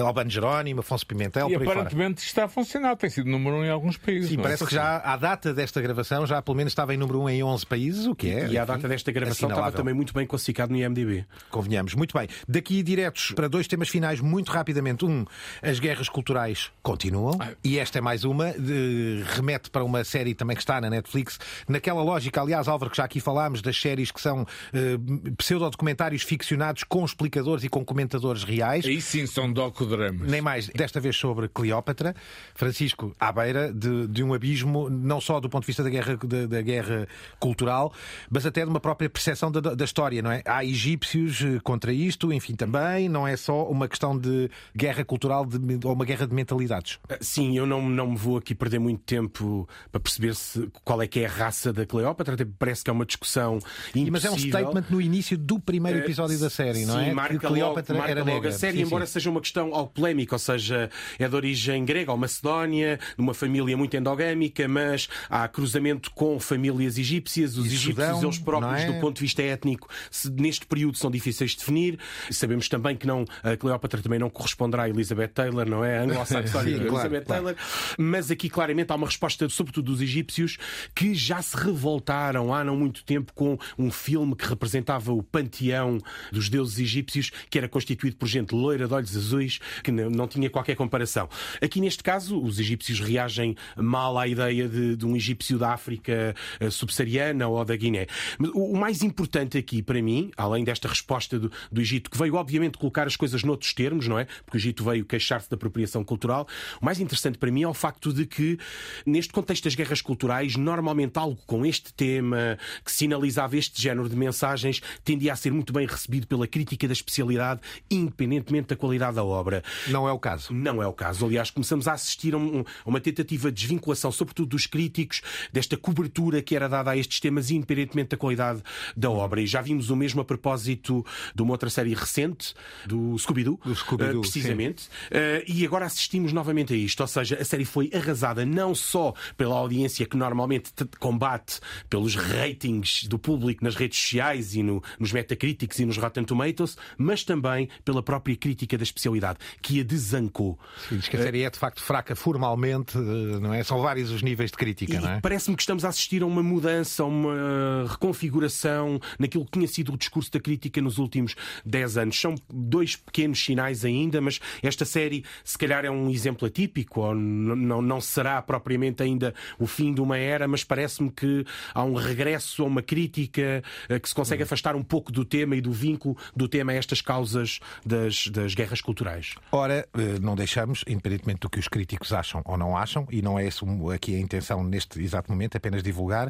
S1: Albano Jerónimo, Afonso Pimentel,
S3: E
S1: por aí fora.
S3: aparentemente está a funcionar, tem sido número um em alguns países.
S1: Sim,
S3: não é?
S1: parece que já à data desta gravação já pelo menos estava em número 1 um em 11 países, o que é.
S5: E à
S1: enfim,
S5: data desta gravação estava também muito bem classificado no IMDb.
S1: Convenhamos. Muito bem. Daqui diretos para dois temas finais, muito rapidamente. Um, as guerras culturais continuam. E esta é mais uma. de- remete para uma série também que está na Netflix. Naquela lógica, aliás, Álvaro, que já aqui falámos, das séries que são eh, pseudodocumentários ficcionados com explicadores e com comentadores reais.
S3: Aí sim são docodramas.
S1: Nem mais, desta vez sobre Cleópatra, Francisco à beira de, de um abismo, não só do ponto de vista da guerra, da, da guerra cultural, mas até de uma própria percepção da, da história, não é? Há egípcios eh, contra isto, enfim, também, não é só uma questão de guerra cultural de- ou uma guerra de mentalidades.
S5: Ah, Sim, eu não, não me vou aqui perder muito tempo para perceber se, qual é que é a raça da Cleópatra, até parece que é uma discussão impossível.
S1: Mas é um statement no início do primeiro episódio da série, não
S5: Sim,
S1: é?
S5: marca
S1: que Cleópatra
S5: logo, marca
S1: era
S5: logo a série,
S1: Sim,
S5: embora
S1: sim.
S5: seja uma questão algo polémica, ou seja, é de origem grega ou macedónia, numa família muito endogâmica, mas há cruzamento com famílias egípcias. Os
S1: E
S5: egípcios,
S1: Sudão,
S5: eles próprios,
S1: é?
S5: do ponto de vista étnico, se- neste período são difíceis de definir. Sabemos também que não, a Cleópatra também não corresponderá a Elizabeth Taylor, não é? A anglo-saxónica
S1: claro, (laughs)
S5: Elizabeth
S1: claro.
S5: Taylor. Mas aqui claramente há uma resposta, sobretudo dos egípcios, que já se revoltaram há não muito tempo com um filme que representava o panteão dos deuses egípcios, que era constituído por gente loira de olhos azuis, que não, tinha qualquer comparação. Aqui neste caso, os egípcios reagem mal à ideia de, de um egípcio da África eh, subsaariana ou da Guiné. Mas o mais importante aqui para mim, além desta resposta do, do Egito, que veio obviamente colocar as coisas noutros termos, não é? Porque o Egito veio queixar-se da apropriação cultural. O mais interessante para mim é o facto de que, neste contexto das guerras culturais, normalmente algo com este tema, que sinalizava este género de mensagens, tendia a ser muito bem recebido pela crítica da especialidade, independentemente da qualidade da obra.
S1: Não é o caso.
S5: Não é o caso. Aliás, começamos a assistir a, um- a uma tentativa de desvinculação, sobretudo dos críticos, desta cobertura que era dada a estes temas, independentemente da qualidade da obra. E já vimos o mesmo a propósito de uma outra série recente, do Scooby-Doo,
S1: Scooby-Doo,
S5: eh, precisamente. Eh, e agora assistimos novamente a isto. Ou seja, a série foi arrasada não só pela audiência que normalmente combate pelos ratings do público nas redes sociais e no- nos Metacritics e nos Rotten Tomatoes, mas também pela própria crítica da especialidade, que a desancou.
S1: Sim, diz que a série é de facto fraca formalmente, eh, não é? São vários os níveis de crítica,
S5: E
S1: não é?
S5: parece-me que estamos a assistir a uma mudança, a uma reconfiguração naquilo que tinha sido o discurso da crítica nos últimos 10 anos. São dois pequenos sinais ainda, mas esta série, se calhar, é um exemplo atípico, ou não, não será propriamente ainda o fim de uma era, mas parece-me que há um regresso a uma crítica eh, que se consegue afastar um pouco do tema e do vínculo do tema a estas causas das, das guerras culturais.
S1: Ora, eh, não deixamos, independentemente do que os críticos acham ou não acham, e não é esse o- aqui a intenção neste exato momento, apenas divulgar,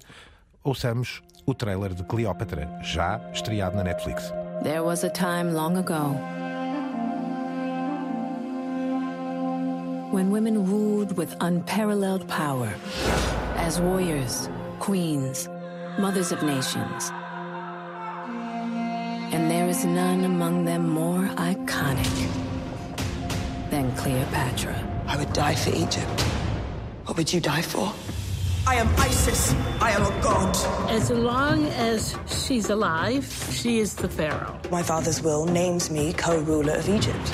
S1: ouçamos o trailer de Cleópatra, já estreado na Netflix.
S17: There was a time long ago when women ruled with unparalleled power as warriors, queens, mothers of nations. And there is none among them more iconic than Cleopatra.
S18: I would die for Egypt. What would you die for? I am Isis. I am a god.
S19: As long as she's alive, she is the pharaoh.
S18: My father's will names me co-ruler of Egypt.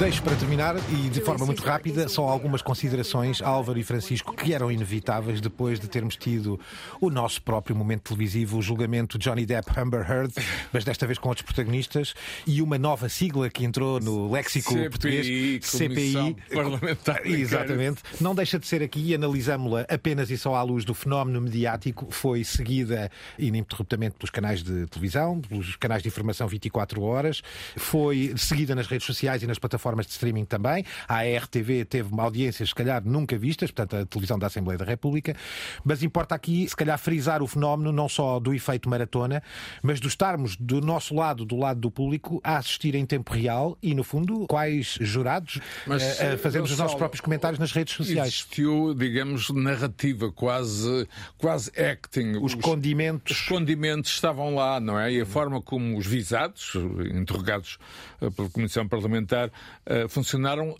S1: Deixo para terminar, e de forma muito rápida, só algumas considerações, Álvaro e Francisco, que eram inevitáveis depois de termos tido o nosso próprio momento televisivo, o julgamento de Johnny Depp Amber Heard, (laughs) mas desta vez com outros protagonistas, e uma nova sigla que entrou no léxico
S3: CPI,
S1: português,
S3: Comissão Parlamentar.
S1: Exatamente. Não deixa de ser aqui, analisámo-la apenas e só à luz do fenómeno mediático, foi seguida ininterruptamente pelos canais de televisão, pelos canais de informação 24 horas, foi seguida nas redes sociais e nas plataformas plataformas de streaming também. A RTV teve uma audiência, se calhar, nunca vistas, portanto, a televisão da Assembleia da República. Mas importa aqui, se calhar, frisar o fenómeno não só do efeito maratona, mas de estarmos do nosso lado, do lado do público, a assistir em tempo real e, no fundo, quais jurados mas, uh, fazemos os nossos próprios comentários nas redes sociais.
S3: Existiu, digamos, narrativa, quase, quase acting.
S1: Os, os condimentos.
S3: Os condimentos estavam lá, não é? E a forma como os visados, interrogados uh, pela Comissão Parlamentar, uh, funcionaram,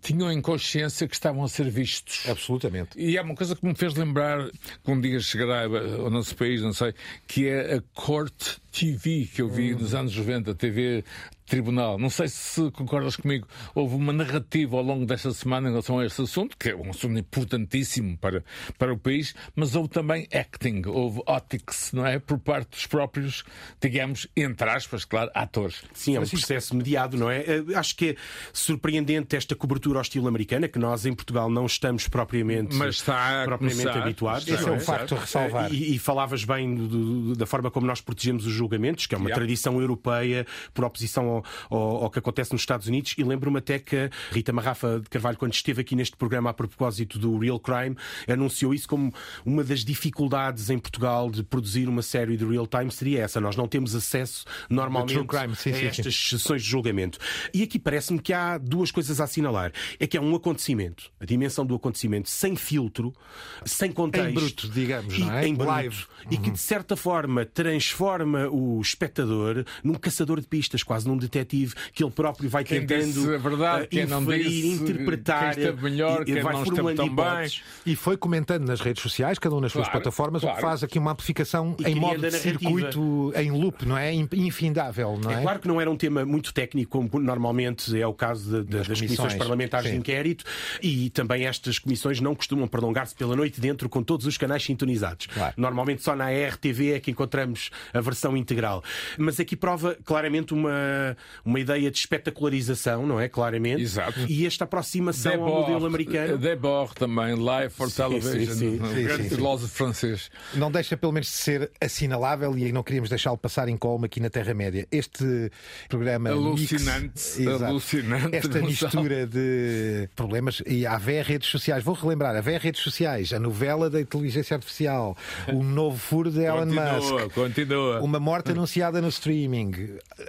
S3: tinham em consciência que estavam a ser vistos.
S1: Absolutamente.
S3: E é uma coisa que me fez lembrar, que um dia chegará ao nosso país, não sei, que é a Court TV que eu vi hum. nos anos 90, TV tribunal. Não sei se concordas comigo. Houve uma narrativa ao longo desta semana em relação a este assunto, que é um assunto importantíssimo para, para o país, mas houve também acting, houve optics, não é? Por parte dos próprios, digamos, entre aspas, claro, atores.
S5: Sim, é um processo mediado, não é? Eh, acho que é surpreendente esta cobertura ao estilo americana, que nós em Portugal não estamos propriamente,
S3: mas está
S5: propriamente
S3: começar,
S5: habituados.
S1: Esse é um facto a ressalvar.
S5: E, e falavas bem do, do, da forma como nós protegemos os julgamentos, que é uma yeah. tradição europeia por oposição ao, ao, ao, que acontece nos Estados Unidos. E lembro-me até que Rita Marrafa de Carvalho, quando esteve aqui neste programa a propósito do Real Crime, anunciou isso como uma das dificuldades em Portugal de produzir uma série de real time seria essa. Nós não temos acesso normalmente crime, sim, a sim, estas sim. sessões de julgamento. E aqui parece-me que há duas coisas a assinalar. É que é um acontecimento, a dimensão do acontecimento, sem filtro, sem contexto.
S1: Em bruto, digamos, não é?
S5: Em live. Uhum. E que, de certa forma, transforma o espectador num caçador de pistas, quase num detetive, que ele próprio vai
S3: quem
S5: tentando
S3: verdade, quem
S5: inferir,
S3: não disse,
S5: interpretar,
S3: quem melhor, quem
S5: vai
S3: não
S5: formulando
S3: tão bem.
S1: E foi comentando nas redes sociais, cada um nas suas
S3: claro,
S1: plataformas,
S3: claro.
S1: o que faz aqui uma amplificação e em modo de circuito, em loop, não é? Infindável, não é?
S5: É claro que não era um tema muito técnico, como normalmente é o caso de, de, das, das, comissões, parlamentares sim. de inquérito, e também estas comissões não costumam prolongar-se pela noite dentro com todos os canais sintonizados. Claro. Normalmente só na RTV é que encontramos a versão integral. Mas aqui prova claramente uma, uma ideia de espetacularização, não é? Claramente.
S3: Exato.
S5: E esta aproximação Debord, ao modelo americano.
S3: Debord também, Live for sim, Television, sim, sim, um grande filósofo francês.
S1: Não deixa pelo menos de ser assinalável e não queríamos deixá-lo passar em colma aqui na Terra-média. Este programa.
S3: Alucinante.
S1: Mix,
S3: alucinante.
S1: Esta mistura de problemas. E há VR redes sociais. Vou relembrar: a VR redes sociais, a novela da inteligência artificial, o novo furo de Elon
S3: continua,
S1: Musk.
S3: Continua.
S1: Uma morte (laughs) anunciada no streaming.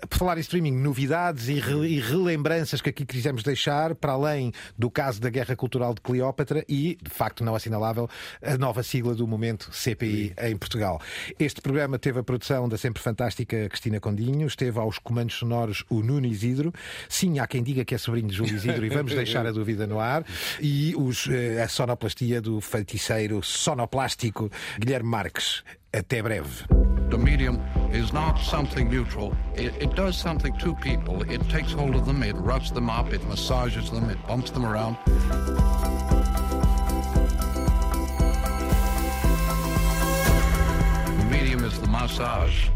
S1: Por falar em streaming, novidades e, re e relembranças que aqui quisemos deixar, para além do caso da Guerra Cultural de Cleópatra e, de facto não assinalável, a nova sigla do momento CPI em Portugal. Este programa teve a produção da sempre fantástica Cristina Condinho, esteve aos comandos sonoros o Nuno Isidro. Sim, há quem diga que é sobrinho de Júlio Isidro e vamos deixar a dúvida no ar. E os, eh, a sonoplastia do feiticeiro sonoplástico Guilherme Marques. Até breve.
S2: The medium is not something neutral. It, it, does something to people. It takes hold of them, it rubs them up, it massages them, it bumps them around. The medium is the massage.